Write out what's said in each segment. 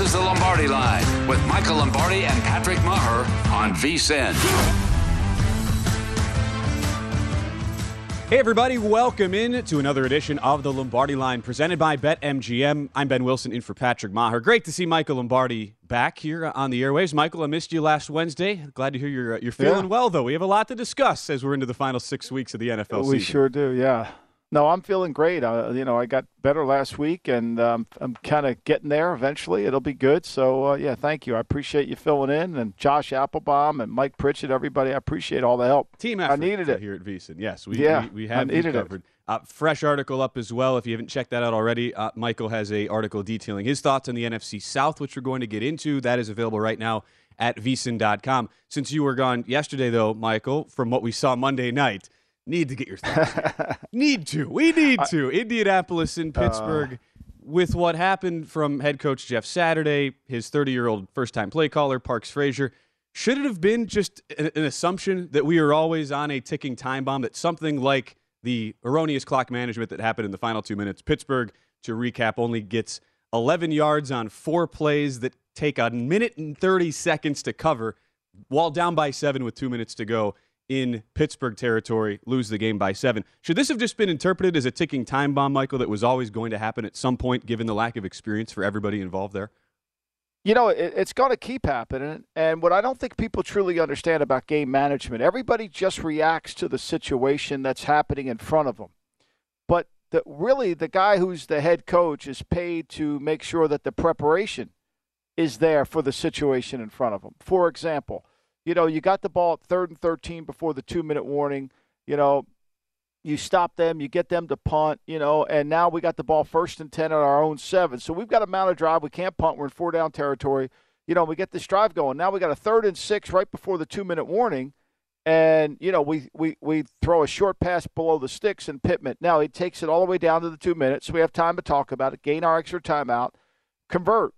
This is the Lombardi Line with Michael Lombardi and Patrick Meagher on VSIN. Hey, everybody, welcome in to another edition of the Lombardi Line presented by BetMGM. I'm Ben Wilson in for Patrick Meagher. Great to see Michael Lombardi back here on the airwaves. Michael, I missed you last Wednesday. Glad to hear you're, you're feeling Yeah. well, though. We have a lot to discuss as we're into the final six weeks of the NFL we season. We sure do, yeah. No, I'm feeling great. Uh, you know, I got better last week, and um, I'm kind of getting there. Eventually, it'll be good. So, uh, yeah, thank you. I appreciate you filling in, and Josh Appelbaum and Mike Pritchett, everybody. I appreciate all the help. Team effort I needed it. here at VSIN. Yes, we, Yeah, we, we have needed it. Uh, fresh article up as well. If you haven't checked that out already, uh, Michael has a article detailing his thoughts on the NFC South, which we're going to get into. That is available right now at vsin.com. Since you were gone yesterday, though, Michael, from what we saw Monday night, need to get your thoughts. need to. We need to. Indianapolis and Uh. Pittsburgh. with what happened from head coach Jeff Saturday, his 30 year old first time play caller, Parks Frazier, should it have been just an, an assumption that we are always on a ticking time bomb, that something like the erroneous clock management that happened in the final two minutes, Pittsburgh, to recap, only gets 11 yards on four plays that take a minute and 30 seconds to cover while down by seven with two minutes to go in Pittsburgh territory, lose the game by seven. Should this have just been interpreted as a ticking time bomb, Michael, that was always going to happen at some point, given the lack of experience for everybody involved there? You know, it, it's going to keep happening. And what I don't think people truly understand about game management, everybody just reacts to the situation that's happening in front of them. But the, really, the guy who's the head coach is paid to make sure that the preparation is there for the situation in front of him. For example, you know, you got the ball at third and 13 before the two minute warning. You know, you stop them, you get them to punt, you know, and now we got the ball first and 10 at our own seven. So we've got a mount drive. We can't punt. We're in four down territory. You know, we get this drive going. Now we got a third and six right before the two minute warning. And, you know, we, we, we throw a short pass below the sticks and Pittman. Now he takes it all the way down to the two minutes. We have time to talk about it, gain our extra timeout, convert.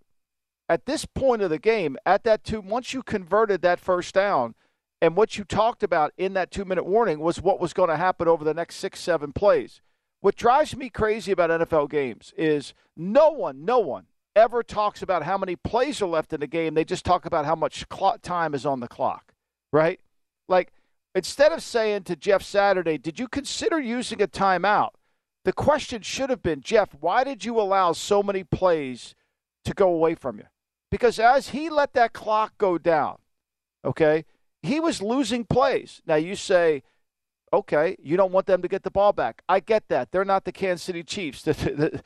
At this point of the game, at that two, once you converted that first down, and what you talked about in that two minute warning was what was going to happen over the next six, seven plays. What drives me crazy about NFL games is no one, no one ever talks about how many plays are left in the game. They just talk about how much clock time is on the clock, right? Like, instead of saying to Jeff Saturday, did you consider using a timeout? The question should have been, Jeff, why did you allow so many plays to go away from you? Because as he let that clock go down, okay, he was losing plays. Now you say Okay, you don't want them to get the ball back. I get that. They're not the Kansas City Chiefs. The, the,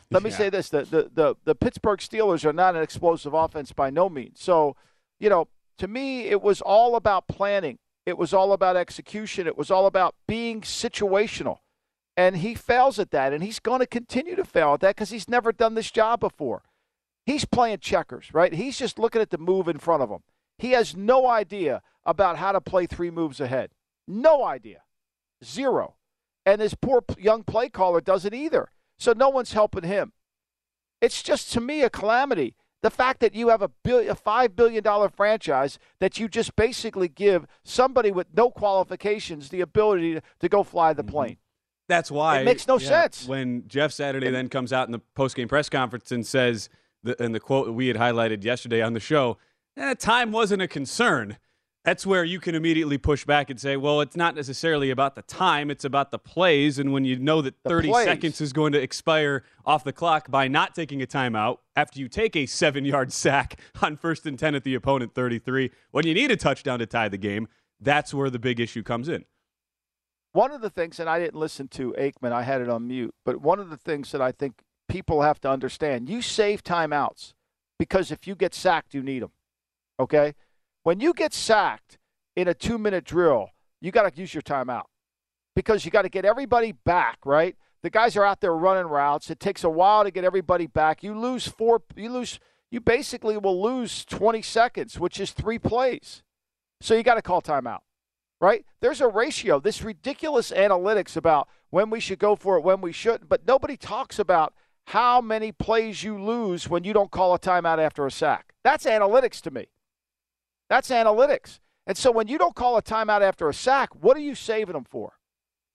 let me yeah. say this: the, the, the the Pittsburgh Steelers are not an explosive offense by no means. So, you know, to me, it was all about planning. It was all about execution. It was all about being situational. And he fails at that, and he's going to continue to fail at that because he's never done this job before. He's playing checkers, right? He's just looking at the move in front of him. He has no idea about how to play three moves ahead. No idea. Zero. And this poor young play caller doesn't either. So no one's helping him. It's just, to me, a calamity. The fact that you have a, billion, a $5 billion franchise that you just basically give somebody with no qualifications the ability to, to go fly the mm-hmm. plane. That's why it makes no yeah, sense. When Jeff Saturday then comes out in the post-game press conference and says, the, and the quote that we had highlighted yesterday on the show, eh, time wasn't a concern that's where you can immediately push back and say, well, it's not necessarily about the time, it's about the plays. And when you know that 30 seconds is going to expire off the clock by not taking a timeout after you take a seven yard sack on first and 10 at the opponent 33, when you need a touchdown to tie the game, that's where the big issue comes in. One of the things, and I didn't listen to Aikman, I had it on mute, but one of the things that I think people have to understand you save timeouts because if you get sacked, you need them. Okay? When you get sacked in a two minute drill, you got to use your timeout because you got to get everybody back, right? The guys are out there running routes. It takes a while to get everybody back. You lose four, you lose, you basically will lose 20 seconds, which is three plays. So you got to call timeout, right? There's a ratio, this ridiculous analytics about when we should go for it, when we shouldn't, but nobody talks about how many plays you lose when you don't call a timeout after a sack. That's analytics to me. That's analytics. And so when you don't call a timeout after a sack, what are you saving them for?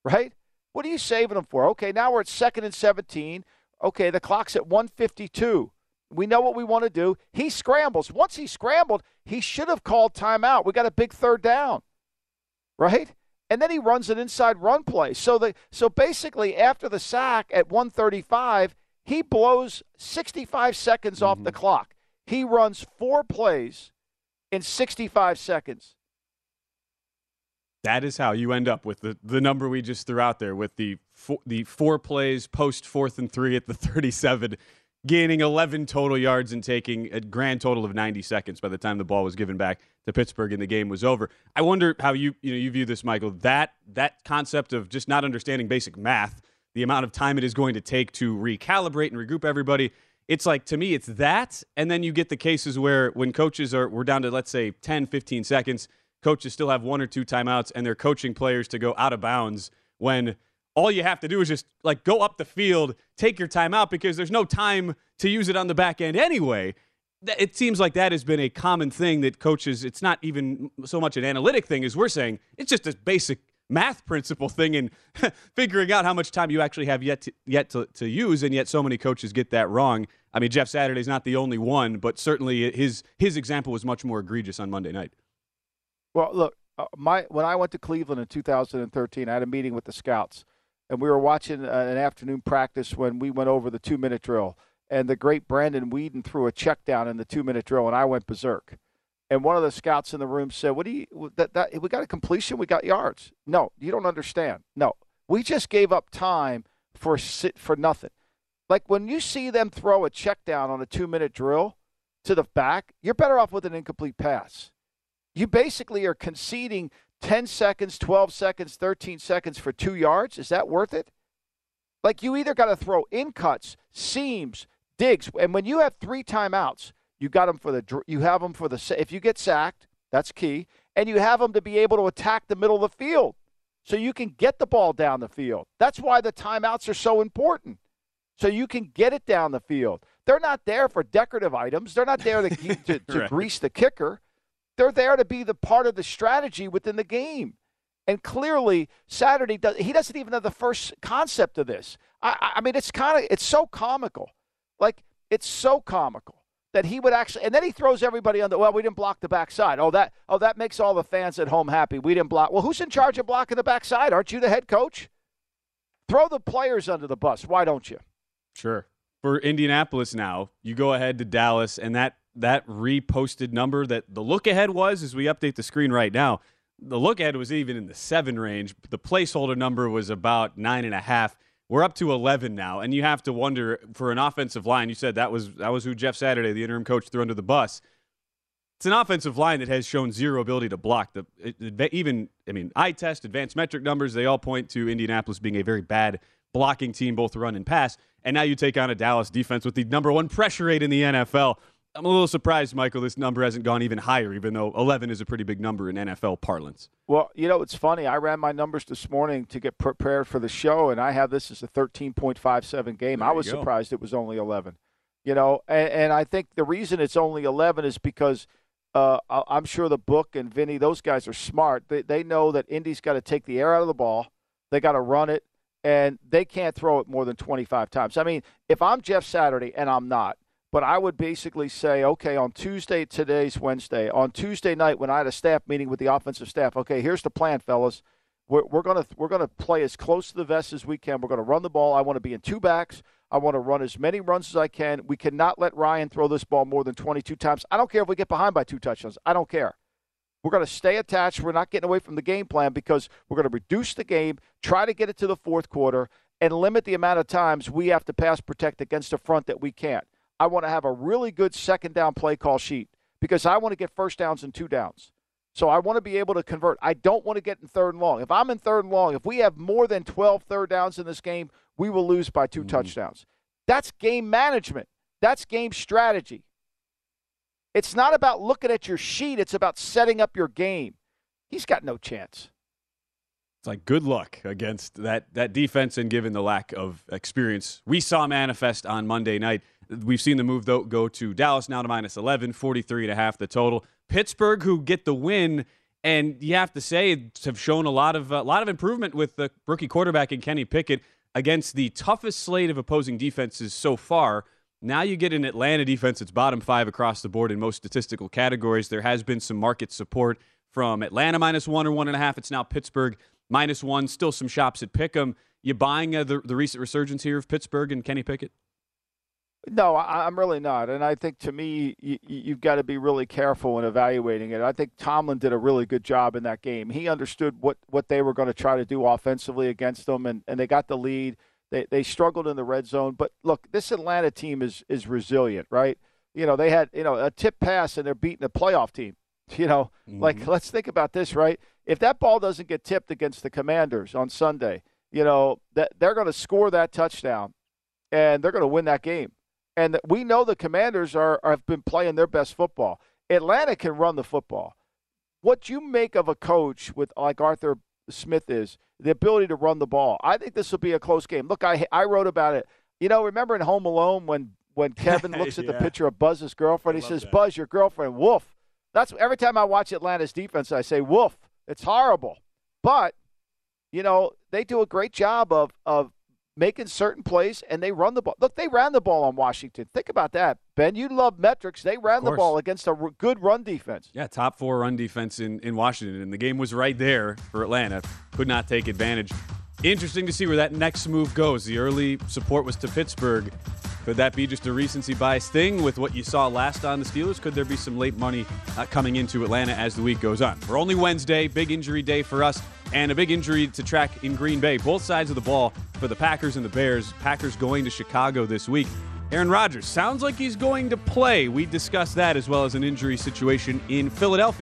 Right? What are you saving them for? Okay, now we're at second and 17. Okay, the clock's at 152. We know what we want to do. He scrambles. Once he scrambled, he should have called timeout. We got a big third down. Right? And then he runs an inside run play. So the so basically after the sack at 135, he blows 65 seconds mm-hmm. off the mm-hmm. clock. He runs four plays in 65 seconds. That is how you end up with the, the number we just threw out there with the four, the four plays post fourth and three at the 37, gaining 11 total yards and taking a grand total of 90 seconds by the time the ball was given back to Pittsburgh and the game was over. I wonder how you you know you view this, Michael. That that concept of just not understanding basic math, the amount of time it is going to take to recalibrate and regroup everybody. It's like to me it's that and then you get the cases where when coaches are we're down to let's say 10 15 seconds coaches still have one or two timeouts and they're coaching players to go out of bounds when all you have to do is just like go up the field take your timeout because there's no time to use it on the back end anyway. It seems like that has been a common thing that coaches it's not even so much an analytic thing as we're saying it's just a basic math principle thing and figuring out how much time you actually have yet to, yet to, to use, and yet so many coaches get that wrong. I mean, Jeff Saturday's not the only one, but certainly his his example was much more egregious on Monday night. Well, look, uh, my when I went to Cleveland in 2013, I had a meeting with the scouts, and we were watching uh, an afternoon practice when we went over the two minute drill, and the great Brandon Weeden threw a check down in the two minute drill, and I went berserk and one of the scouts in the room said, "What do you that that we got a completion? We got yards? No, you don't understand. No, we just gave up time for sit for nothing. Like when you see them throw a check down on a two minute drill to the back, you're better off with an incomplete pass. You basically are conceding 10 seconds, 12 seconds, 13 seconds for two yards. Is that worth it? Like you either got to throw in cuts, seams, digs, and when you have three timeouts." You got them for the you have them for the if you get sacked, that's key, and you have them to be able to attack the middle of the field, so you can get the ball down the field. That's why the timeouts are so important, so you can get it down the field. They're not there for decorative items. They're not there to to, to right. grease the kicker. They're there to be the part of the strategy within the game. And clearly, Saturday does. He doesn't even have the first concept of this. I, I mean, it's kind of it's so comical. Like it's so comical that he would actually and then he throws everybody on the well we didn't block the backside. Oh that oh that makes all the fans at home happy. We didn't block. Well who's in charge of blocking the backside? Aren't you the head coach? Throw the players under the bus. Why don't you? Sure. For indianapolis now you go ahead to dallas and that that reposted number that the look ahead was as we update the screen right now the look ahead was even in the seven range. The placeholder number was about nine and a half. We're up to 11 now, and you have to wonder for an offensive line. You said that was that was who Jeff Saturday, the interim coach, threw under the bus. It's an offensive line that has shown zero ability to block. The even I mean, eye test, advanced metric numbers, they all point to Indianapolis being a very bad blocking team, both run and pass. And now you take on a Dallas defense with the number one pressure rate in the NFL. I'm a little surprised, Michael, this number hasn't gone even higher, even though 11 is a pretty big number in NFL parlance. Well, you know, it's funny. I ran my numbers this morning to get prepared for the show, and I have this as a 13.57 game. There I was surprised it was only 11. You know, and, and, I think the reason it's only 11 is because uh, I'm sure the book and Vinny, those guys are smart. They, they know that Indy's got to take the air out of the ball, they got to run it, and they can't throw it more than 25 times. I mean, if I'm Jeff Saturday, and I'm not, but I would basically say, okay, on Tuesday, today's Wednesday, on Tuesday night when I had a staff meeting with the offensive staff, okay, here's the plan, fellas. We're, we're gonna we're gonna play as close to the vest as we can. We're gonna run the ball. I want to be in two backs. I want to run as many runs as I can. We cannot let Ryan throw this ball more than 22 times. I don't care if we get behind by two touchdowns. I don't care. We're going to stay attached. We're not getting away from the game plan because we're going to reduce the game, try to get it to the fourth quarter, and limit the amount of times we have to pass protect against a front that we can't. I want to have a really good second down play call sheet because I want to get first downs and two downs. So I want to be able to convert. I don't want to get in third and long. If I'm in third and long, if we have more than 12 third downs in this game, we will lose by 2 mm-hmm. touchdowns. That's game management. That's game strategy. It's not about looking at your sheet, it's about setting up your game. He's got no chance. It's like good luck against that that defense and given the lack of experience we saw manifest on Monday night. We've seen the move though go to Dallas now to minus 11, 43 and a half the total. Pittsburgh who get the win and you have to say have shown a lot of a lot of improvement with the rookie quarterback in Kenny Pickett against the toughest slate of opposing defenses so far. Now you get an Atlanta defense that's bottom five across the board in most statistical categories. There has been some market support from Atlanta minus one or one and a half. It's now Pittsburgh minus one. Still some shops at Pick'em. You buying uh, the, the recent resurgence here of Pittsburgh and Kenny Pickett? No, I, am really not. And I think to me, you, you've got to be really careful in evaluating it. I think Tomlin did a really good job in that game. He understood what, what they were going to try to do offensively against them, and, and they got the lead. They, they struggled in the red zone. But look, this Atlanta team is, is resilient, right? You know, they had, you know, a tip pass and they're beating a playoff team. You know, mm-hmm. like let's think about this, right? If that ball doesn't get tipped against the Commanders on Sunday, you know, that they're going to score that touchdown and they're going to win that game and we know the Commanders are have been playing their best football. Atlanta can run the football. What you make of a coach with like Arthur Smith is the ability to run the ball. I think this will be a close game. Look, I I wrote about it. You know, remember in Home Alone when when Kevin looks at yeah. the picture of Buzz's girlfriend, he says, that. "Buzz, your girlfriend, woof." That's every time I watch Atlanta's defense, I say, "Woof." It's horrible, but you know they do a great job of of making certain plays, and they run the ball. Look, they ran the ball on Washington. Think about that, Ben. You love metrics. They ran the ball against a good run defense. Yeah, top four run defense in, in Washington, and the game was right there for Atlanta. Could not take advantage. Interesting to see where that next move goes. The early support was to Pittsburgh. Could that be just a recency bias thing with what you saw last on the Steelers? Could there be some late money uh, coming into Atlanta as the week goes on? We're only Wednesday, big injury day for us, and a big injury to track in Green Bay. Both sides of the ball for the Packers and the Bears. Packers going to Chicago this week. Aaron Rodgers sounds like he's going to play. We discussed that as well as an injury situation in Philadelphia.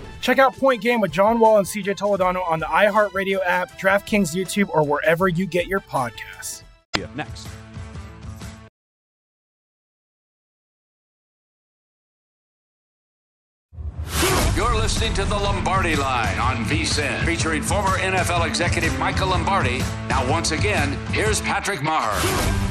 Check out Point Game with John Wall and CJ Toledano on the iHeartRadio app, DraftKings YouTube, or wherever you get your podcasts. Yeah, next. You're listening to the Lombardi Line on VSIN, featuring former NFL executive Michael Lombardi. Now, once again, here's Patrick Meagher.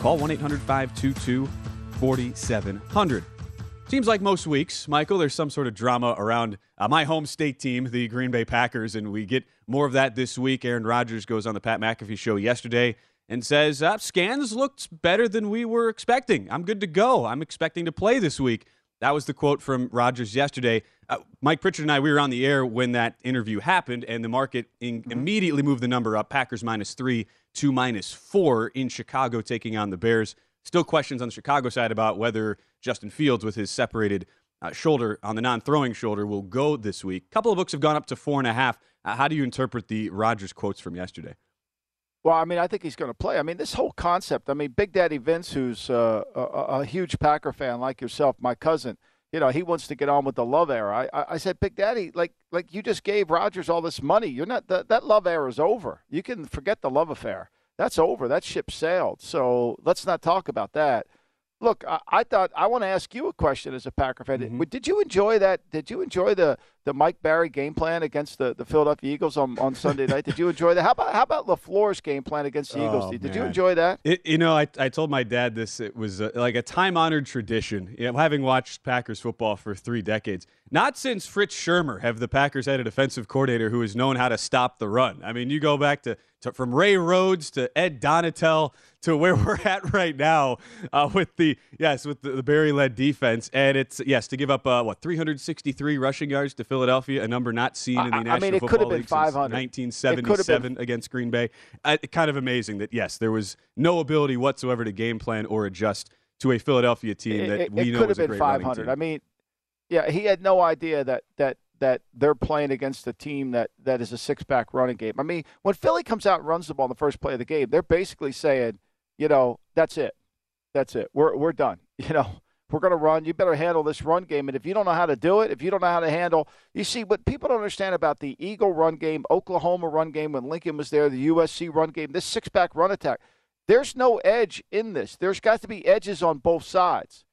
Call 1 800 522 4700. Seems like most weeks, Michael, there's some sort of drama around uh, my home state team, the Green Bay Packers, and we get more of that this week. Aaron Rodgers goes on the Pat McAfee show yesterday and says, uh, Scans looked better than we were expecting. I'm good to go. I'm expecting to play this week. That was the quote from Rodgers yesterday. Uh, Mike Pritchard and I, we were on the air when that interview happened, and the market in, immediately moved the number up Packers minus three to minus four in Chicago, taking on the Bears. Still questions on the Chicago side about whether Justin Fields, with his separated uh, shoulder on the non throwing shoulder, will go this week. A couple of books have gone up to four and a half. Uh, how do you interpret the Rodgers quotes from yesterday? Well, I mean, I think he's going to play. I mean, this whole concept. I mean, Big Daddy Vince, who's uh, a, a huge Packer fan like yourself, my cousin. You know, he wants to get on with the love era. I, I, said, Big Daddy, like, like you just gave Rodgers all this money. You're not that that love era is over. You can forget the love affair. That's over. That ship sailed. So let's not talk about that. Look, I, I thought I want to ask you a question as a Packer fan. Mm-hmm. Did you enjoy that? Did you enjoy the the Mike Barry game plan against the, the Philadelphia Eagles on, on Sunday night? Did you enjoy that? How about how about LaFleur's game plan against the Eagles? Oh, Did you enjoy that? It, you know, I, I told my dad this. It was uh, like a time honored tradition. You know, having watched Packers football for three decades, not since Fritz Shurmur have the Packers had a defensive coordinator who has known how to stop the run. I mean, you go back to, to from Ray Rhodes to Ed Donatell to where we're at right now uh, with the yes with the, the Barry led defense, and it's yes to give up uh, what 363 rushing yards to Philadelphia, a number not seen in the I- I National mean, it could Football have been League since 500. It could have 1977 been- against Green Bay. Uh, kind of amazing that yes, there was no ability whatsoever to game plan or adjust to a Philadelphia team It, that it- we it know could have a been great running 500. team. I mean, yeah, he had no idea that that that they're playing against a team that that is a six back running game. I mean, when Philly comes out and runs the ball in the first play of the game, they're basically saying, you know, that's it, that's it, we're we're done. You know, we're going to run. You better handle this run game. And if you don't know how to do it, if you don't know how to handle, you see what people don't understand about the Eagle run game, Oklahoma run game when Lincoln was there, the USC run game, this six back run attack. There's no edge in this. There's got to be edges on both sides.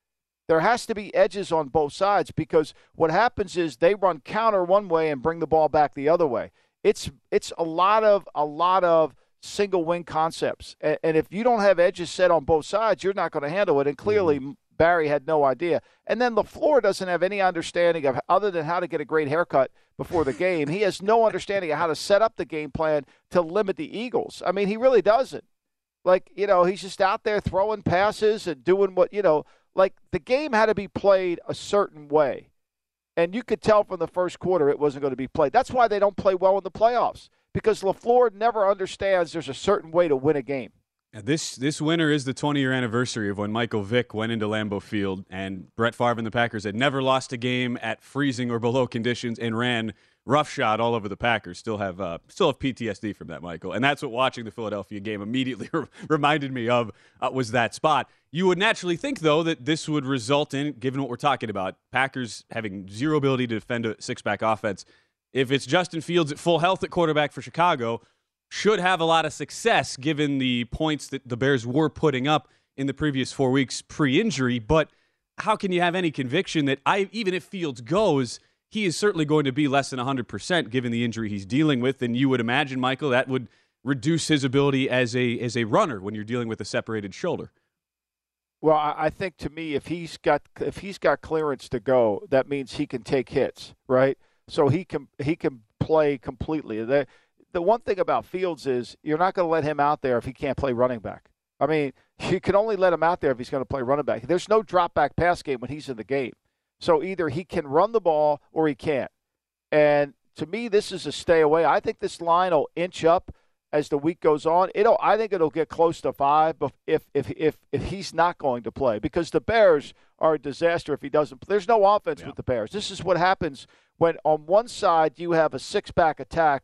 There has to be edges on both sides because what happens is they run counter one way and bring the ball back the other way. It's it's a lot of a lot of single wing concepts, and, and if you don't have edges set on both sides, you're not going to handle it. And clearly, mm-hmm. Barry had no idea. And then LaFleur doesn't have any understanding of other than how to get a great haircut before the game. He has no understanding of how to set up the game plan to limit the Eagles. I mean, he really doesn't. Like, you know, he's just out there throwing passes and doing what, you know, like the game had to be played a certain way. And you could tell from the first quarter it wasn't going to be played. That's why they don't play well in the playoffs because LaFleur never understands there's a certain way to win a game. This this winter is the 20 year anniversary of when Michael Vick went into Lambeau Field and Brett Favre and the Packers had never lost a game at freezing or below conditions and ran roughshod all over the Packers. Still have uh, still have PTSD from that, Michael, and that's what watching the Philadelphia game immediately reminded me of uh, was that spot. You would naturally think though that this would result in, given what we're talking about, Packers having zero ability to defend a six back offense. If it's Justin Fields at full health at quarterback for Chicago should have a lot of success given the points that the Bears were putting up in the previous four weeks pre injury. But how can you have any conviction that I, even if Fields goes, he is certainly going to be less than 100% given the injury he's dealing with? And you would imagine, Michael, that would reduce his ability as a, as a runner when you're dealing with a separated shoulder. Well, I think to me, if he's got if he's got clearance to go, that means he can take hits, right? So he can he can play completely the one thing about Fields is you're not going to let him out there if he can't play running back. I mean, you can only let him out there if he's going to play running back. There's no drop back pass game when he's in the game. So either he can run the ball or he can't. And to me, this is a stay away. I think this line will inch up as the week goes on. It'll I think it'll get close to five if if if if he's not going to play because the Bears are a disaster if he doesn't. There's no offense yeah. with the Bears. This is what happens when on one side you have a six back attack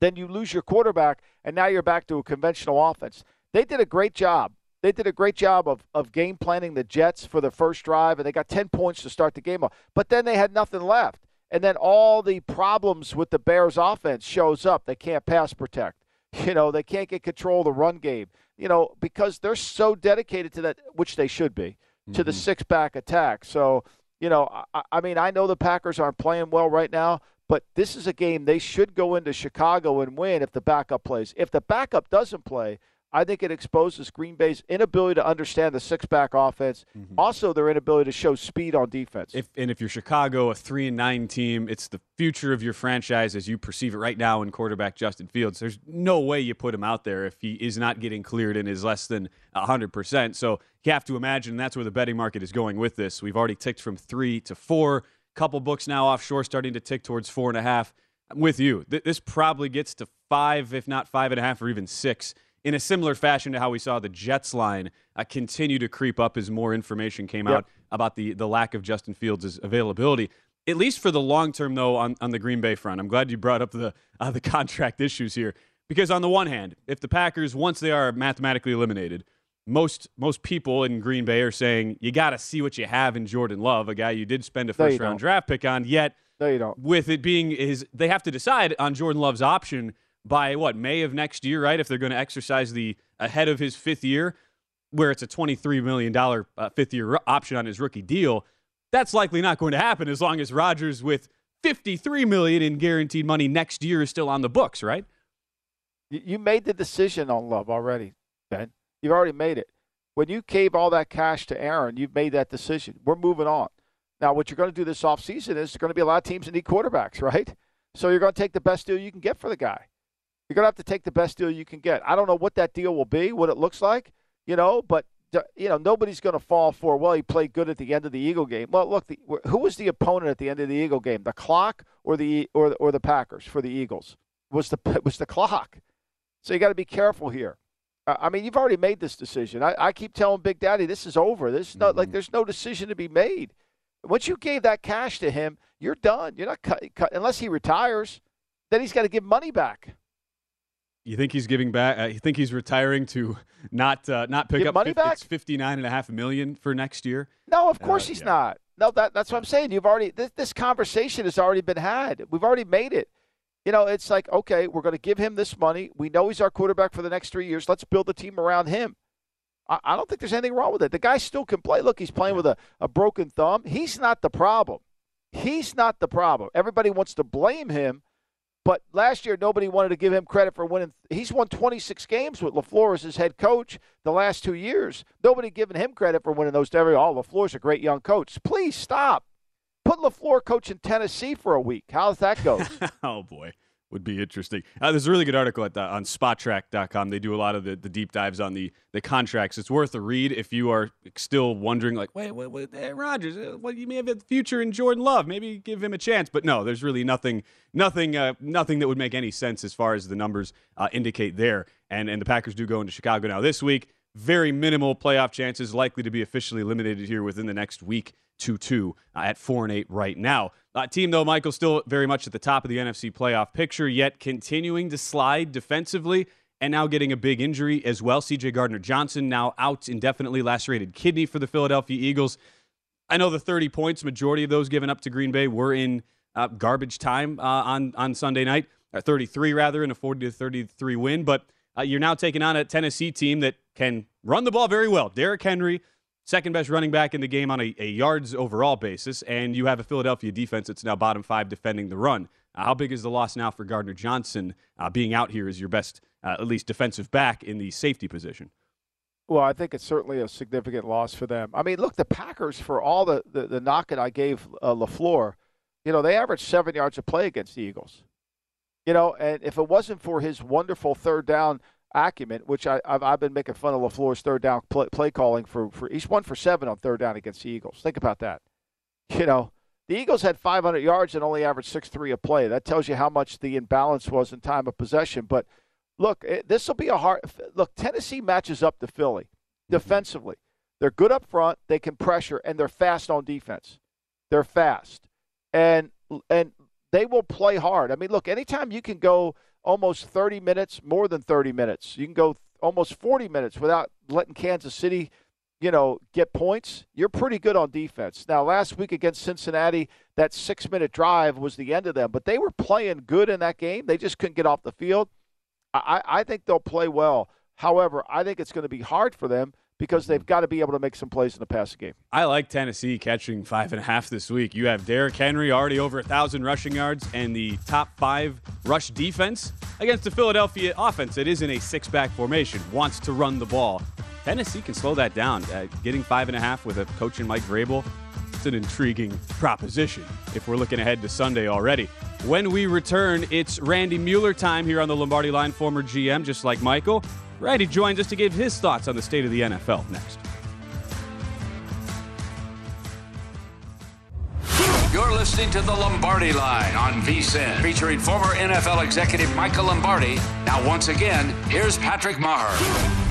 then you lose your quarterback, and now you're back to a conventional offense. They did a great job. They did a great job of, of game planning the Jets for the first drive, and they got 10 points to start the game off. But then they had nothing left. And then all the problems with the Bears offense shows up. They can't pass protect. You know, they can't get control of the run game. You know, because they're so dedicated to that, which they should be, mm-hmm. to the mm-hmm. six back attack. So, you know, I, I mean, I know the Packers aren't playing well right now, but this is a game they should go into Chicago and win if the backup plays. If the backup doesn't play, I think it exposes Green Bay's inability to understand the six back offense, mm-hmm. also their inability to show speed on defense. If, and if you're Chicago, a three and nine team, it's the future of your franchise as you perceive it right now in quarterback Justin Fields. There's no way you put him out there if he is not getting cleared and is less than 100%. So you have to imagine that's where the betting market is going with this. We've already ticked from three to four couple books now offshore starting to tick towards four and a half. I'm with you. This probably gets to five, if not five and a half, or even six, in a similar fashion to how we saw the Jets line uh, continue to creep up as more information came yep. out about the, the lack of Justin Fields' availability. At least for the long term, though, on, on the Green Bay front. I'm glad you brought up the, uh, the contract issues here. Because on the one hand, if the Packers, once they are mathematically eliminated, most most people in Green Bay are saying you got to see what you have in Jordan Love, a guy you did spend a first no, round don't. draft pick on. Yet, no, you don't. With it being his, they have to decide on Jordan Love's option by what May of next year, right? If they're going to exercise the ahead of his fifth year, where it's a twenty three million dollar uh, fifth year option on his rookie deal, that's likely not going to happen as long as Rodgers with fifty three million in guaranteed money next year is still on the books, right? You made the decision on Love already, Ben. You've already made it. When you gave all that cash to Aaron, you've made that decision. We're moving on. Now, what you're going to do this offseason is there's going to be a lot of teams that need quarterbacks, right? So you're going to take the best deal you can get for the guy. You're going to have to take the best deal you can get. I don't know what that deal will be, what it looks like, you know, but you know nobody's going to fall for well he played good at the end of the Eagle game. Well, look, the, who was the opponent at the end of the Eagle game? The clock or the or or the Packers for the Eagles was the was the clock. So you got to be careful here. I mean, you've already made this decision. I, I keep telling Big Daddy, this is over. This is not mm-hmm. like there's no decision to be made. Once you gave that cash to him, you're done. You're not cut, cut unless he retires. Then he's got to give money back. You think he's giving back? Uh, you think he's retiring to not uh, not pick give up money 50, back? It's fifty nine and a half million for next year. No, of course uh, he's yeah. not. No, that, that's what I'm saying. You've already this, this conversation has already been had. We've already made it you know, it's like, okay, we're going to give him this money. We know he's our quarterback for the next three years. Let's build a team around him. I, I don't think there's anything wrong with it. The guy still can play. Look, he's playing with a, a broken thumb. He's not the problem. He's not the problem. Everybody wants to blame him, But last year, nobody wanted to give him credit for winning. He's won 26 games with LaFleur as his head coach the last two years. Nobody giving him credit for winning those. Every oh, LaFleur's a great young coach. Please stop. Put LaFleur coach in Tennessee for a week. How's that go? oh boy would be interesting. Uh, there's a really good article at the, on Spotrac.com. They do a lot of the, the deep dives on the, the contracts. It's worth a read if you are still wondering, like, wait, wait, wait hey, Rodgers, uh, well, you may have a future in Jordan Love. Maybe give him a chance. But no, there's really nothing, nothing, uh, nothing that would make any sense as far as the numbers uh, indicate there. And and the Packers do go into Chicago now this week. Very minimal playoff chances, likely to be officially eliminated here within the next week 2 2 uh, at 4 and 8 right now. Uh, team, though, Michael, still very much at the top of the NFC playoff picture, yet continuing to slide defensively and now getting a big injury as well. CJ Gardner Johnson now out indefinitely, lacerated kidney for the Philadelphia Eagles. I know the 30 points, majority of those given up to Green Bay were in uh, garbage time uh, on, on Sunday night, or 33 rather, in a 40 to 33 win. But uh, you're now taking on a Tennessee team that can run the ball very well. Derrick Henry, second best running back in the game on a, a, yards overall basis, and you have a Philadelphia defense that's now bottom five defending the run. Uh, how big is the loss now for Gardner Johnson uh, being out here as your best, uh, at least defensive back in the safety position? Well, I think it's certainly a significant loss for them. I mean, look, the Packers, for all the, the, the knock that I gave uh, LaFleur, you know, they averaged seven yards a play against the Eagles. You know, and if it wasn't for his wonderful third down – acumen, which I, have I've been making fun of LaFleur's third down play, play, calling for, for each one for seven on third down against the Eagles. Think about that. You know, the Eagles had 500 yards and only averaged 6-3 a play. That tells you how much the imbalance was in time of possession. But look, eh, this will be a hard look. Tennessee matches up to Philly defensively. They're good up front. They can pressure, and they're fast on defense. They're fast, and and they will play hard. I mean, look, anytime you can go almost 30 minutes, more than 30 minutes. You can go almost 40 minutes without letting Kansas City, you know, get points. You're pretty good on defense. Now, last week against Cincinnati, that six minute drive was the end of them, but they were playing good in that game. They just couldn't get off the field. I, I think they'll play well. However, I think it's going to be hard for them because they've got to be able to make some plays in the passing game. I like Tennessee catching five and a half this week. You have Derrick Henry already over a thousand rushing yards and the top five rush defense against the Philadelphia offense that is in a six back formation, wants to run the ball. Tennessee can slow that down. Uh, getting five and a half with a coach in Mike Vrabel, it's an intriguing proposition if we're looking ahead to Sunday already. When we return, it's Randy Mueller time here on the Lombardi line, former GM, just like Michael. Randy joins us to give his thoughts on the state of the NFL next. You're listening to the Lombardi Line on VSIN, featuring former NFL executive Michael Lombardi. Now, once again, here's Patrick Meagher.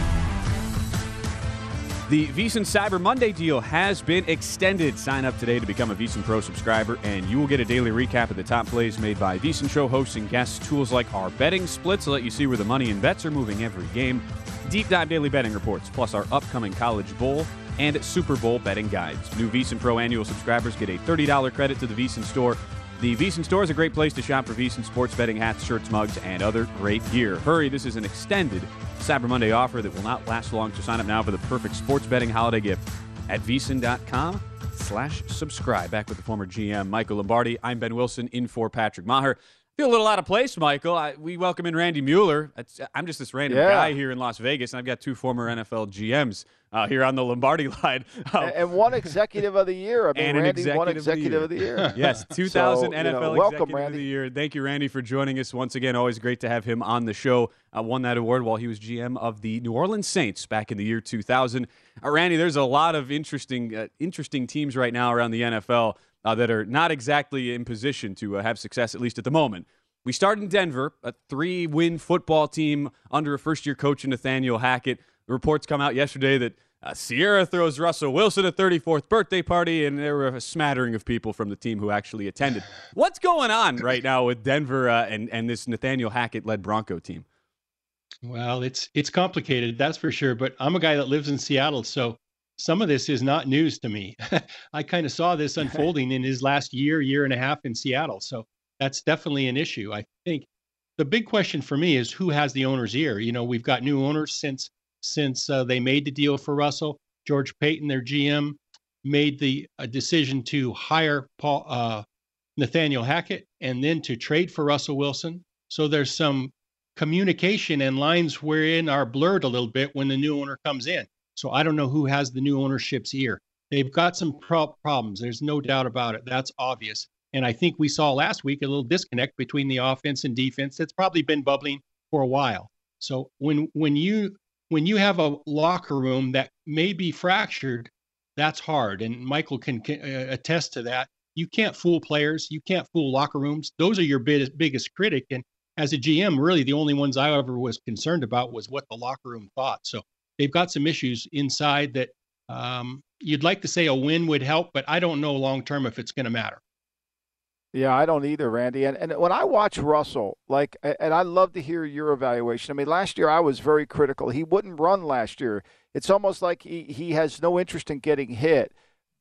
The VSIN Cyber Monday deal has been extended. Sign up today to become a VSIN Pro subscriber, and you will get a daily recap of the top plays made by VSIN Show hosts and guests. Tools like our betting splits to let you see where the money and bets are moving every game. Deep dive daily betting reports, plus our upcoming College Bowl and Super Bowl betting guides. New VSIN Pro annual subscribers get a $30 credit to the VSIN store. The VSIN store is a great place to shop for VSIN sports betting hats, shirts, mugs, and other great gear. Hurry, this is an extended Cyber Monday offer that will not last long, so sign up now for the perfect sports betting holiday gift at vsin.com slash subscribe. Back with the former GM, Michael Lombardi. I'm Ben Wilson, in for Patrick Meagher. Feel a little out of place, Michael. I, we welcome in Randy Mueller. I'm just this random yeah. guy here in Las Vegas, and I've got two former NFL GMs uh, here on the Lombardi line. Um, and, one executive of the year. I mean, and Randy, executive one executive of the year. Of the year. yes, 2000 so, NFL you know, welcome, executive Randy. of the year. Thank you, Randy, for joining us once again. Always great to have him on the show. Uh, won that award while he was GM of the New Orleans Saints back in the year 2000. Uh, Randy, there's a lot of interesting, uh, interesting teams right now around the NFL uh, that are not exactly in position to uh, have success, at least at the moment. We start in Denver, a three win football team under a first year coach, Nathaniel Hackett. The reports come out yesterday that uh, Ciara throws Russell Wilson a 34th birthday party, and there were a smattering of people from the team who actually attended. What's going on right now with Denver uh, and, and this Nathaniel Hackett led Bronco team? Well, it's it's complicated, that's for sure. But I'm a guy that lives in Seattle, so some of this is not news to me. I kind of saw this unfolding in his last year, year and a half in Seattle. So that's definitely an issue. I think the big question for me is who has the owner's ear. You know, we've got new owners since since uh, they made the deal for Russell. George Paton, their GM, made the uh, decision to hire Paul uh, Nathaniel Hackett and then to trade for Russell Wilson. So there's some communication and lines wherein are blurred a little bit when the new owner comes in. So I don't know who has the new ownership's ear. They've got some pro- problems. There's no doubt about it. That's obvious. And I think we saw last week a little disconnect between the offense and defense that's probably been bubbling for a while. So when when you when you have a locker room that may be fractured, that's hard. And Michael can, can uh, attest to that. You can't fool players. You can't fool locker rooms. Those are your biggest, biggest critic. And as a GM, really the only ones I ever was concerned about was what the locker room thought. So they've got some issues inside that um, you'd like to say a win would help, but I don't know long term if it's going to matter. Yeah, I don't either, Randy. And and when I watch Russell, like, and I love to hear your evaluation. I mean, last year I was very critical. He wouldn't run last year. It's almost like he, he has no interest in getting hit.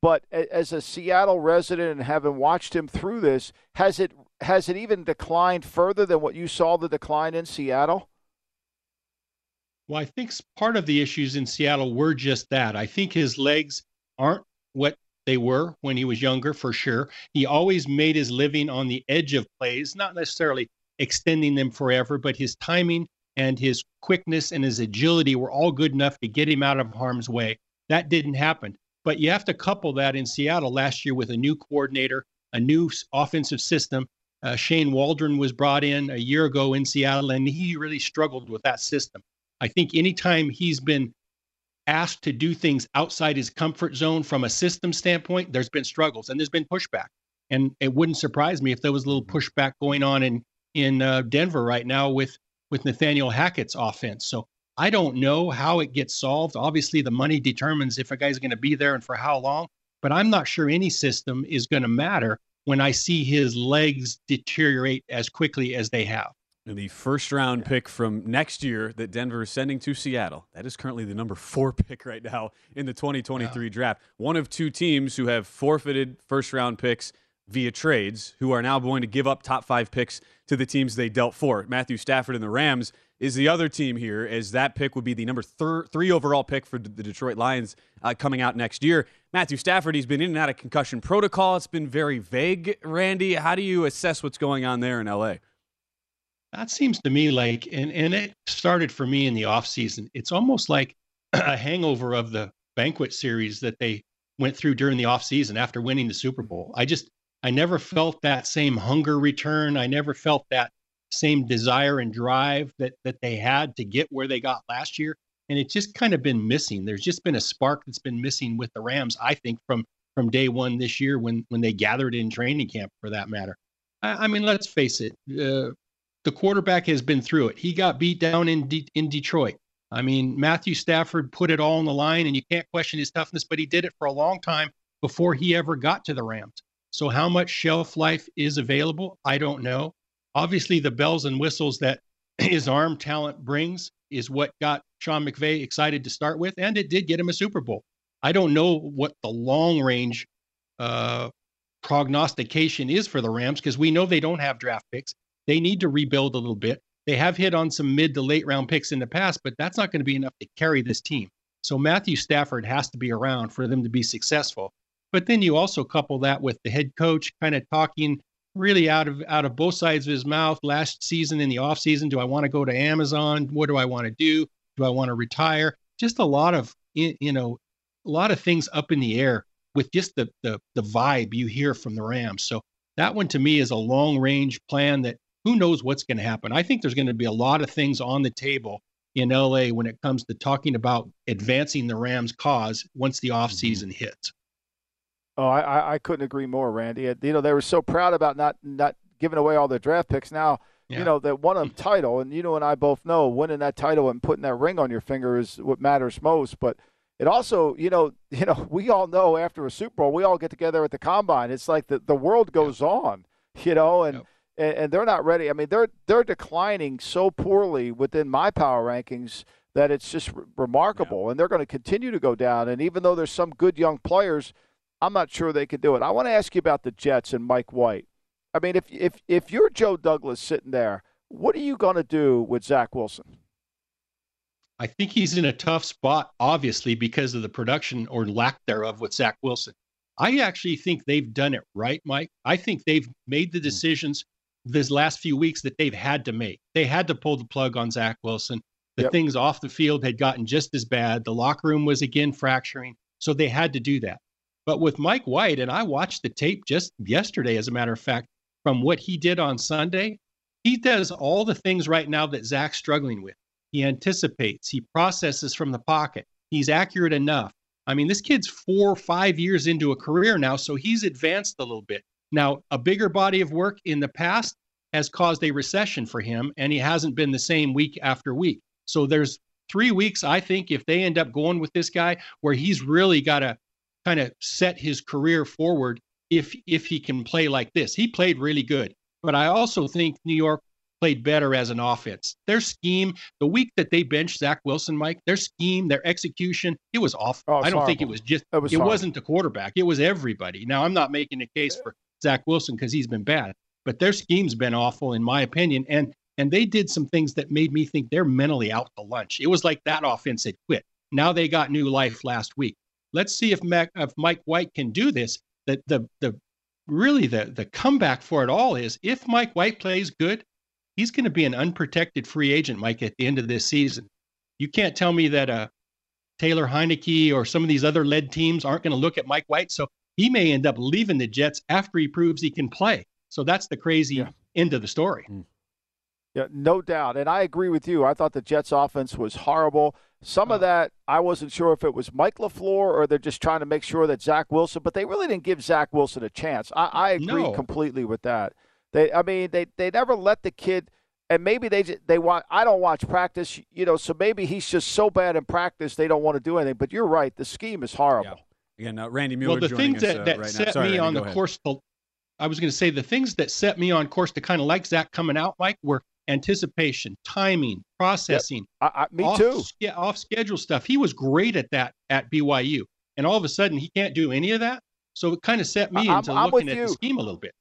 But as a Seattle resident and having watched him through this, has it has it even declined further than what you saw the decline in Seattle? Well, I think part of the issues in Seattle were just that. I think his legs aren't what they were when he was younger, for sure. He always made his living on the edge of plays, not necessarily extending them forever, but his timing and his quickness and his agility were all good enough to get him out of harm's way. That didn't happen. But you have to couple that in Seattle last year with a new coordinator, a new offensive system. Uh, Shane Waldron was brought in a year ago in Seattle, and he really struggled with that system. I think anytime he's been asked to do things outside his comfort zone from a system standpoint, there's been struggles and there's been pushback. And it wouldn't surprise me if there was a little pushback going on in in uh, Denver right now with with Nathaniel Hackett's offense. So I don't know how it gets solved. Obviously, the money determines if a guy's going to be there and for how long. But I'm not sure any system is going to matter when I see his legs deteriorate as quickly as they have. And the first round pick from next year that Denver is sending to Seattle. That is currently the number four pick right now in the 2023 yeah. draft. One of two teams who have forfeited first round picks via trades, who are now going to give up top five picks to the teams they dealt for. Matthew Stafford and the Rams is the other team here, as that pick would be the number thir- three overall pick for the Detroit Lions uh, coming out next year. Matthew Stafford, he's been in and out of concussion protocol. It's been very vague. Randy, how do you assess what's going on there in LA? That seems to me like, and, and it started for me in the off season. It's almost like a hangover of the banquet series that they went through during the off season after winning the Super Bowl. I just, I never felt that same hunger return. I never felt that same desire and drive that that they had to get where they got last year. And it's just kind of been missing. There's just been a spark that's been missing with the Rams, I think, from from day one this year when when they gathered in training camp, for that matter. I, mean, let's face it. Uh, the quarterback has been through it. He got beat down in De- in Detroit. I mean, Matthew Stafford put it all on the line, and you can't question his toughness, but he did it for a long time before he ever got to the Rams. So, how much shelf life is available? I don't know. Obviously, the bells and whistles that his arm talent brings is what got Sean McVay excited to start with, and it did get him a Super Bowl. I don't know what the long range uh, prognostication is for the Rams because we know they don't have draft picks. They need to rebuild a little bit. They have hit on some mid to late round picks in the past, but that's not going to be enough to carry this team. So Matthew Stafford has to be around for them to be successful. But then you also couple that with the head coach kind of talking really out of out of both sides of his mouth last season in the offseason. Do I want to go to Amazon? What do I want to do? Do I want to retire? Just a lot of you know, a lot of things up in the air with just the the the vibe you hear from the Rams. So that one to me is a long range plan that who knows what's going to happen. I think there's going to be a lot of things on the table in LA when it comes to talking about advancing the Rams' cause once the offseason mm-hmm. hits. Oh, I, I couldn't agree more, Randy. You know, they were so proud about not not giving away all their draft picks. Now, yeah. you know, that won a title, and you know, and I both know winning that title and putting that ring on your finger is what matters most. But it also, you know, you know, we all know after a Super Bowl, we all get together at the combine. It's like the, the world goes yeah. on, you know, and yep and, and they're not ready. I mean, they're they're declining so poorly within my power rankings that it's just r- remarkable, yeah. and they're going to continue to go down. And even though there's some good young players, I'm not sure they can do it. I want to ask you about the Jets and Mike White. I mean, if if if you're Joe Douglas sitting there, what are you going to do with Zach Wilson? I think he's in a tough spot, obviously, because of the production or lack thereof with Zach Wilson. I actually think they've done it right, Mike. I think they've made the hmm. decisions this last few weeks that they've had to make. They had to pull the plug on Zach Wilson. The Yep. things off the field had gotten just as bad. The locker room was again fracturing. So they had to do that. But with Mike White, and I watched the tape just yesterday, as a matter of fact, from what he did on Sunday, he does all the things right now that Zach's struggling with. He anticipates, he processes from the pocket, he's accurate enough. I mean, this kid's four or five years into a career now, so he's advanced a little bit. Now, a bigger body of work in the past has caused a recession for him, and he hasn't been the same week after week. So there's three weeks, I think, if they end up going with this guy, where he's really got to kind of set his career forward if if he can play like this. He played really good, but I also think New York played better as an offense. Their scheme, the week that they benched Zach Wilson, Mike, their scheme, their execution, it was awful. Oh, I don't think it was just It was it horrible. wasn't the quarterback. It was everybody. Now I'm not making a case for Zach Wilson because he's been bad, but their scheme's been awful in my opinion. And and they did some things that made me think they're mentally out to lunch. It was like that offense had quit. Now they got new life last week. Let's see if Mac, if Mike White can do this. That the the really the the comeback for it all is if Mike White plays good, he's going to be an unprotected free agent, Mike, at the end of this season. You can't tell me that uh, Taylor Heinicke or some of these other led teams aren't going to look at Mike White. So he may end up leaving the Jets after he proves he can play. So that's the crazy end of the story. Mm. Yeah, no doubt. And I agree with you. I thought the Jets offense was horrible. Some of uh-huh. that, I wasn't sure if it was Mike LaFleur or they're just trying to make sure that Zach Wilson, but they really didn't give Zach Wilson a chance. I, I agree No. completely with that. They, I mean, they, they never let the kid, and maybe they they want. I don't watch practice, you know, so maybe he's just so bad in practice they don't want to do anything. But you're right, the scheme is horrible. Again, uh, Randy Mueller well, the joining things us that, uh, that right now. set Sorry, me Randy, on the ahead. course to, I was going to say the things that set me on course to kind of like Zach coming out, Mike, were anticipation, timing, processing. I, I, me off, too. Yeah, off schedule stuff. He was great at that at BYU, and all of a sudden he can't do any of that. So it kind of set me I- I'm- into I'm looking at you. the scheme a little bit.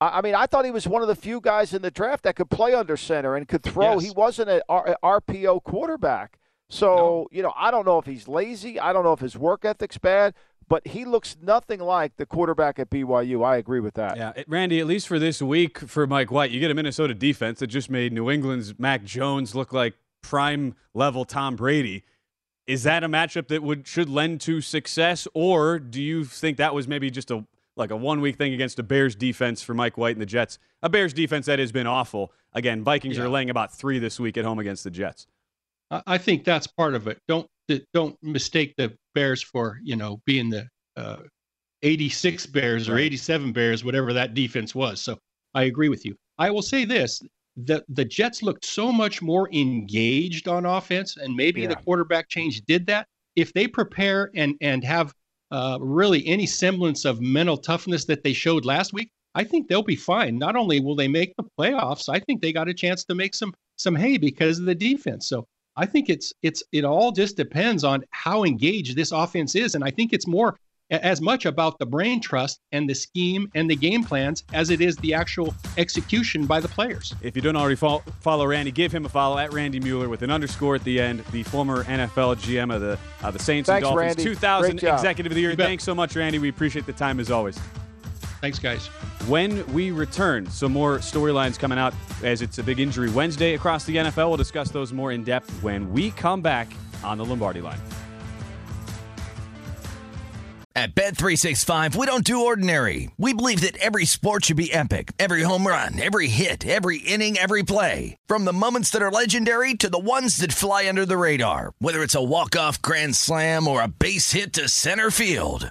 I I mean, I thought he was one of the few guys in the draft that could play under center and could throw. Yes. He wasn't an R- RPO quarterback. So, you know, I don't know if he's lazy. I don't know if his work ethic's bad, but he looks nothing like the quarterback at BYU. I agree with that. Yeah, Randy, at least for this week for Mike White, you get a Minnesota defense that just made New England's Mac Jones look like prime level Tom Brady. Is that a matchup that would should lend to success, or do you think that was maybe just a like a one week thing against a Bears defense for Mike White and the Jets? A Bears defense that has been awful. Again, Vikings Yeah. are laying about three this week at home against the Jets. I think that's part of it. Don't don't mistake the Bears for you know being the uh, 86 Bears or 87 Bears, whatever that defense was. So I agree with you. I will say this: the the Jets looked so much more engaged on offense, and maybe the quarterback change did that. If they prepare and and have uh, really any semblance of mental toughness that they showed last week, I think they'll be fine. Not only will they make the playoffs, I think they got a chance to make some some hay because of the defense. So I think it's it's it all just depends on how engaged this offense is, and I think it's more as much about the brain trust and the scheme and the game plans as it is the actual execution by the players. If you don't already follow, follow Randy, give him a follow at Randy Mueller with an underscore at the end. The former NFL GM of the uh, the Saints Thanks, and Dolphins, Randy. 2000 Executive of the Year. Thanks so much, Randy. We appreciate the time as always. Thanks, guys. When we return, some more storylines coming out as it's a big injury Wednesday across the NFL. We'll discuss those more in depth when we come back on the Lombardi line. At Bet365, we don't do ordinary. We believe that every sport should be epic. Every home run, every hit, every inning, every play. From the moments that are legendary to the ones that fly under the radar. Whether it's a walk-off grand slam or a base hit to center field.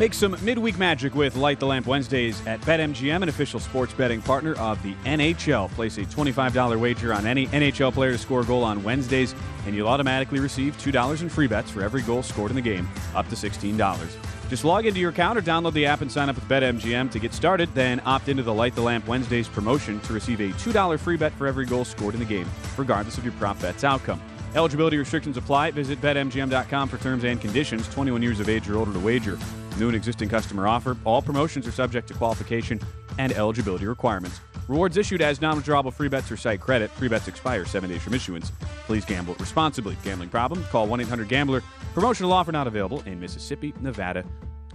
Make some midweek magic with Light the Lamp Wednesdays at BetMGM, an official sports betting partner of the NHL. Place a $25 wager on any NHL player to score a goal on Wednesdays, and you'll automatically receive $2 in free bets for every goal scored in the game, up to $16. Just log into your account or download the app and sign up with BetMGM to get started. Then opt into the Light the Lamp Wednesdays promotion to receive a $2 free bet for every goal scored in the game, regardless of your prop bet's outcome. Eligibility restrictions apply. Visit BetMGM.com for terms and conditions. 21 years of age or older to wager. New and existing customer offer. All promotions are subject to qualification and eligibility requirements. Rewards issued as non-withdrawable free bets or site credit. Free bets expire seven days from issuance. Please gamble responsibly. Gambling problem? Call 1-800-GAMBLER. Promotional offer not available in Mississippi, Nevada,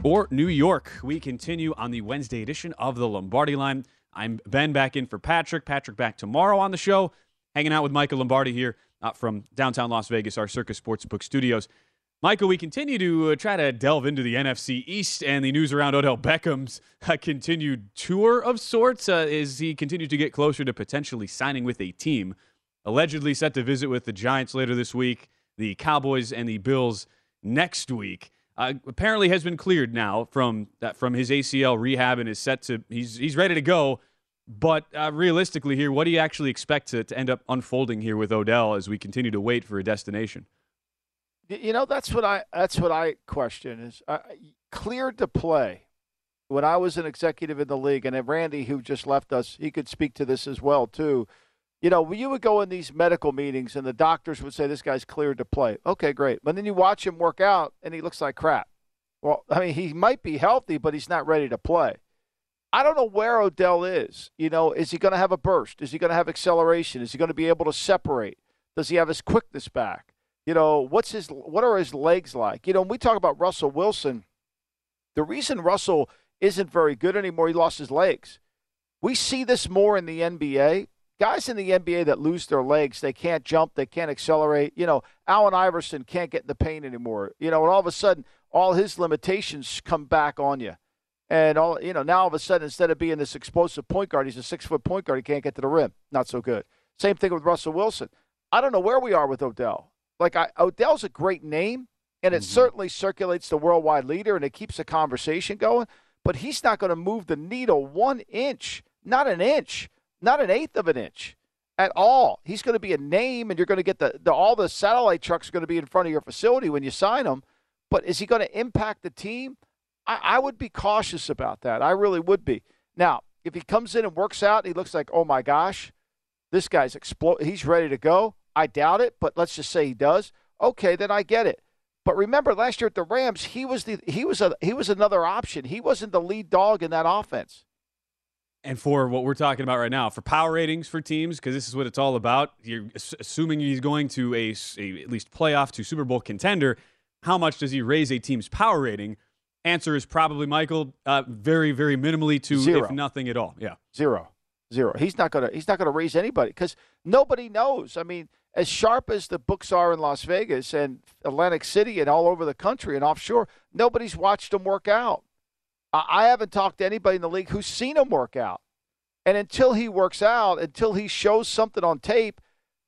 or New York. We continue on the Wednesday edition of the Lombardi Line. I'm Ben back in for Patrick. Patrick back tomorrow on the show. Hanging out with Michael Lombardi here uh, from downtown Las Vegas, our Circa Sportsbook studios. Michael, we continue to uh, try to delve into the NFC East and the news around Odell Beckham's uh, continued tour of sorts uh, as he continues to get closer to potentially signing with a team. Allegedly set to visit with the Giants later this week, the Cowboys and the Bills next week. Uh, apparently has been cleared now from that from his ACL rehab and is set to he's he's ready to go. But uh, realistically, here, what do you actually expect to, to end up unfolding here with Odell as we continue to wait for a destination? You know, that's what I that's what I question is uh, cleared to play. When I was an executive in the league, and Randy, who just left us, he could speak to this as well too. You know, you would go in these medical meetings, and the doctors would say this guy's cleared to play. Okay, great. But then you watch him work out, and he looks like crap. Well, I mean, he might be healthy, but he's not ready to play. I don't know where Odell is. You know, is he going to have a burst? Is he going to have acceleration? Is he going to be able to separate? Does he have his quickness back? You know, what's his what are his legs like? You know, when we talk about Russell Wilson, the reason Russell isn't very good anymore, he lost his legs. We see this more in the NBA. Guys in the NBA that lose their legs, they can't jump, they can't accelerate. You know, Allen Iverson can't get in the paint anymore. You know, and all of a sudden, all his limitations come back on you. And all you know, now all of a sudden, instead of being this explosive point guard, he's a six foot point guard. He can't get to the rim. Not so good. Same thing with Russell Wilson. I don't know where we are with Odell. Like I, Odell's a great name, and it mm-hmm. certainly circulates the worldwide leader, and it keeps the conversation going. But he's not going to move the needle one inch, not an inch, not an eighth of an inch at all. He's going to be a name, and you're going to get the, the all the satellite trucks are going to be in front of your facility when you sign him. But is he going to impact the team? I, I would be cautious about that. I really would be. Now, if he comes in and works out, and he looks like, oh my gosh, this guy's explode. He's ready to go. I doubt it, but let's just say he does. Okay, then I get it. But remember, last year at the Rams, he was the he was a he was another option. He wasn't the lead dog in that offense. And for what we're talking about right now, for power ratings for teams, because this is what it's all about, you're assuming he's going to a, a, at least playoff to Super Bowl contender. How much does he raise a team's power rating? Answer is probably Michael, uh, very, very minimally to Zero. if nothing at all. Yeah, Zero, zero. He's not gonna. He's not gonna raise anybody because nobody knows. I mean, as sharp as the books are in Las Vegas and Atlantic City and all over the country and offshore, nobody's watched him work out. I, I haven't talked to anybody in the league who's seen him work out. And until he works out, until he shows something on tape,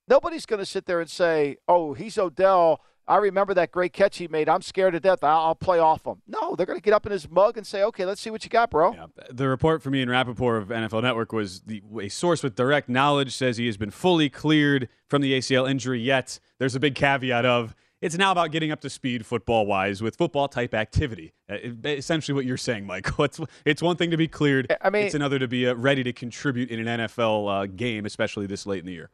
nobody's going to sit there and say, "Oh, he's Odell." I remember that great catch he made. I'm scared to death. I'll, I'll play off him. No, they're going to get up in his mug and say, okay, let's see what you got, bro. Yeah. The report from Ian Rapoport of NFL Network was the, a source with direct knowledge says he has been fully cleared from the ACL injury, yet there's a big caveat of it's now about getting up to speed football wise with football type activity. Uh, essentially, what you're saying, Michael. It's, it's one thing to be cleared, I mean, it's another to be uh, ready to contribute in an NFL uh, game, especially this late in the year.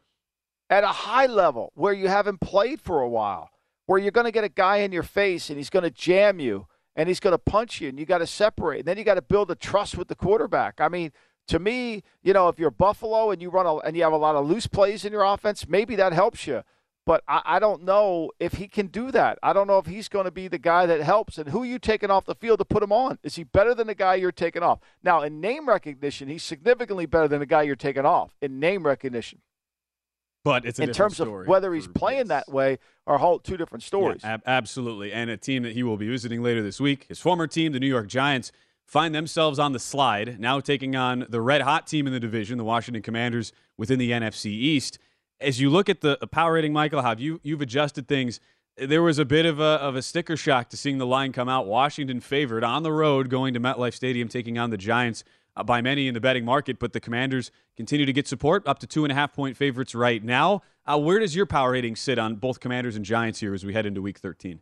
At a high level where you haven't played for a while where you're going to get a guy in your face and he's going to jam you and he's going to punch you and you got to separate. And then you got to build a trust with the quarterback. I mean, to me, you know, if you're Buffalo and you run a, and you have a lot of loose plays in your offense, maybe that helps you. But I, I don't know if he can do that. I don't know if he's going to be the guy that helps. And who are you taking off the field to put him on? Is he better than the guy you're taking off? Now, in name recognition, he's significantly better than the guy you're taking off in name recognition. But it's in terms of whether he's playing that way are whole two different stories. Yeah, ab- absolutely, and a team that he will be visiting later this week. His former team, the New York Giants, find themselves on the slide now, taking on the red hot team in the division, the Washington Commanders, within the NFC East. As you look at the power rating, Michael, how you you've adjusted things. There was a bit of a of a sticker shock to seeing the line come out. Washington favored on the road, going to MetLife Stadium, taking on the Giants by many in the betting market, but the Commanders continue to get support, up to two and a half point favorites right now. Uh, where does your power rating sit on both Commanders and Giants here as we head into Week 13?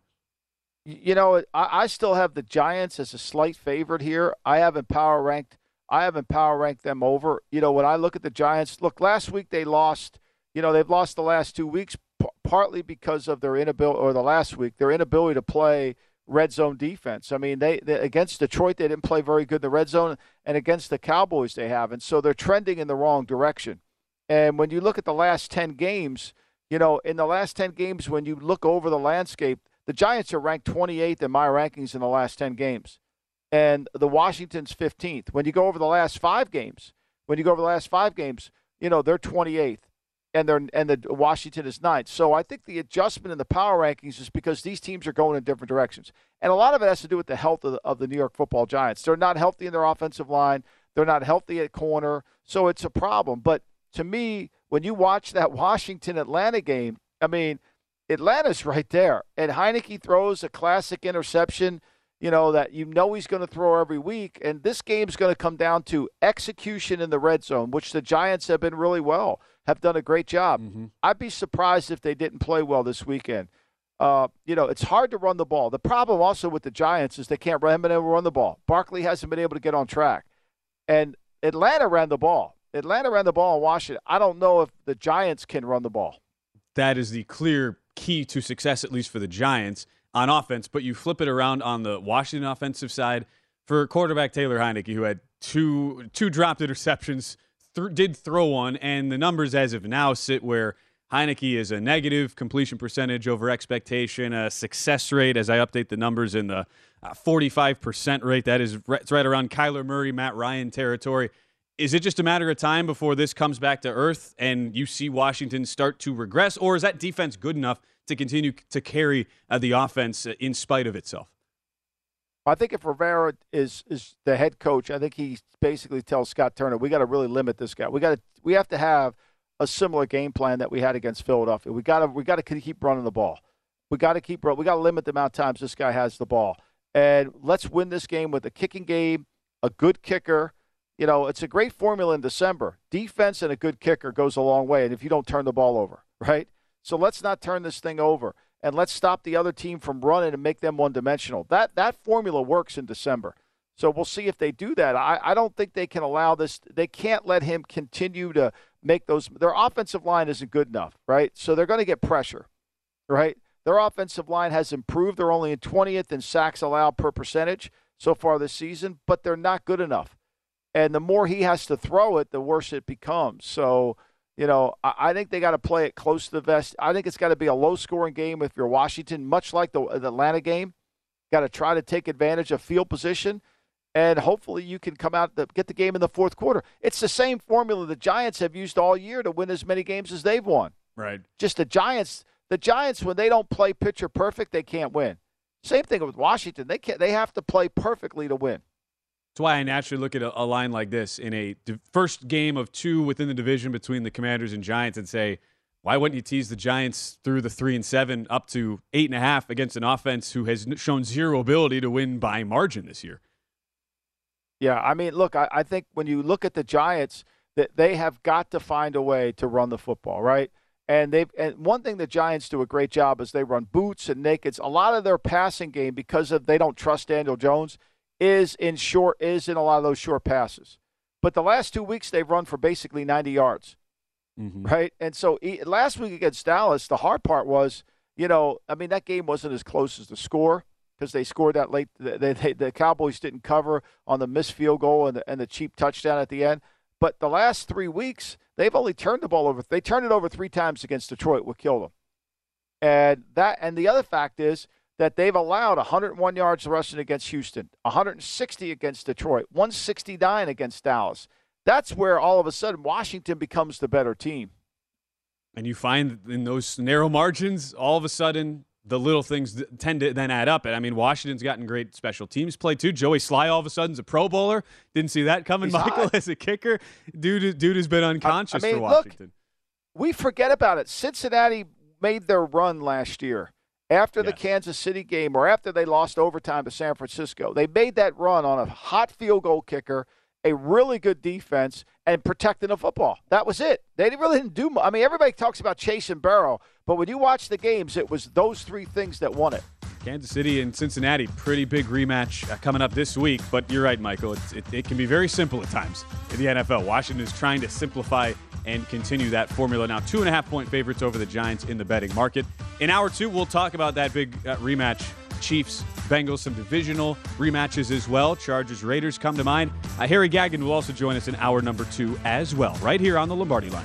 You know, I, I still have the Giants as a slight favorite here. I haven't power ranked. I haven't power ranked them over. You know, when I look at the Giants, look, last week they lost. You know, they've lost the last two weeks, p- partly because of their inability, or the last week, their inability to play red zone defense. I mean, they, they, against Detroit they didn't play very good in the red zone, and against the Cowboys they haven't. So they're trending in the wrong direction. And when you look at the last ten games, you know, in the last ten games, when you look over the landscape, the Giants are ranked 28th in my rankings in the last 10 games, and the Washington's 15th. When you go over the last five games, when you go over the last five games, you know they're 28th and they're and the Washington is ninth. So I think the adjustment in the power rankings is because these teams are going in different directions, and a lot of it has to do with the health of the, of the New York Football Giants. They're not healthy in their offensive line. They're not healthy at corner, so it's a problem. But to me, when you watch that Washington Atlanta game, I mean, Atlanta's right there, and Heinicke throws a classic interception. You know that you know he's going to throw every week, and this game's going to come down to execution in the red zone, which the Giants have been really well have done a great job. Mm-hmm. I'd be surprised if they didn't play well this weekend. Uh, you know, it's hard to run the ball. The problem also with the Giants is they can't run, been able to run the ball. Barkley hasn't been able to get on track. And Atlanta ran the ball. Atlanta ran the ball in Washington. I don't know if the Giants can run the ball. That is the clear key to success, at least for the Giants on offense. But you flip it around on the Washington offensive side for quarterback Taylor Heinicke, who had two two dropped interceptions th- did throw one, and the numbers as of now sit where Heinicke is a negative completion percentage over expectation, a success rate as I update the numbers in the uh, 45% rate. That is right, it's right around Kyler Murray, Matt Ryan territory. Is it just a matter of time before this comes back to earth and you see Washington start to regress, or is that defense good enough to continue to carry uh, the offense in spite of itself? I think if Rivera is is the head coach, I think he basically tells Scott Turner, "We got to really limit this guy. We got to we have to have a similar game plan that we had against Philadelphia. We got to we got to keep running the ball. We got to keep we got to limit the amount of times this guy has the ball, and let's win this game with a kicking game, a good kicker. You know, it's a great formula in December. Defense and a good kicker goes a long way, and if you don't turn the ball over, right? So let's not turn this thing over and let's stop the other team from running and make them one dimensional. That that formula works in December. So we'll see if they do that. I, I don't think they can allow this. They can't let him continue to make those. Their offensive line isn't good enough, right? So they're going to get pressure, right? Their offensive line has improved. They're only in 20th in sacks allowed per percentage so far this season, but they're not good enough. And the more he has to throw it, the worse it becomes. So, you know, I, I think they got to play it close to the vest. I think it's got to be a low scoring game if you're Washington, much like the, the Atlanta game. Got to try to take advantage of field position and hopefully you can come out to get the game in the fourth quarter. It's the same formula the Giants have used all year to win as many games as they've won. Right. Just the Giants, the Giants when they don't play pitcher perfect, they can't win. Same thing with Washington. They can't. They have to play perfectly to win. That's why I naturally look at a, a line like this in a d- first game of two within the division between the Commanders and Giants and say, why wouldn't you tease the Giants through the three and seven up to eight and a half against an offense who has shown zero ability to win by margin this year? Yeah, I mean, look, I, I think when you look at the Giants, that they have got to find a way to run the football, right? And they and one thing the Giants do a great job is they run boots and nakeds. A lot of their passing game, because of they don't trust Daniel Jones, is in short is in a lot of those short passes. But the last two weeks they've run for basically 90 yards, mm-hmm. right? And so last week against Dallas, the hard part was, you know, I mean that game wasn't as close as the score because they scored that late. They, they, the Cowboys didn't cover on the missed field goal and the, and the cheap touchdown at the end. But the last three weeks, they've only turned the ball over. They turned it over three times against Detroit, what killed them. And that, and the other fact is that they've allowed 101 yards rushing against Houston, 160 against Detroit, 169 against Dallas. That's where all of a sudden Washington becomes the better team. And you find in those narrow margins, all of a sudden the little things tend to then add up. And I mean, Washington's gotten great special teams play too. Joey Slye all of a sudden's a Pro Bowler. Didn't see that coming. He's Michael hot. as a kicker, dude, dude has been unconscious I mean, for Washington. Look, we forget about it. Cincinnati made their run last year after the Kansas City game, or after they lost overtime to San Francisco. They made that run on a hot field goal kicker. A really good defense and protecting the football. That was it. They really didn't do. mu- I mean, everybody talks about Chase and Burrow, but when you watch the games, it was those three things that won it. Kansas City and Cincinnati, pretty big rematch uh, coming up this week. But you're right, Michael. It, it can be very simple at times in the NFL. Washington is trying to simplify and continue that formula. Now, two and a half point favorites over the Giants in the betting market. In hour two, we'll talk about that big uh, rematch. Chiefs, Bengals, some divisional rematches as well. Chargers, Raiders come to mind. Uh, Harry Gagnon will also join us in hour number two as well, right here on the Lombardi line.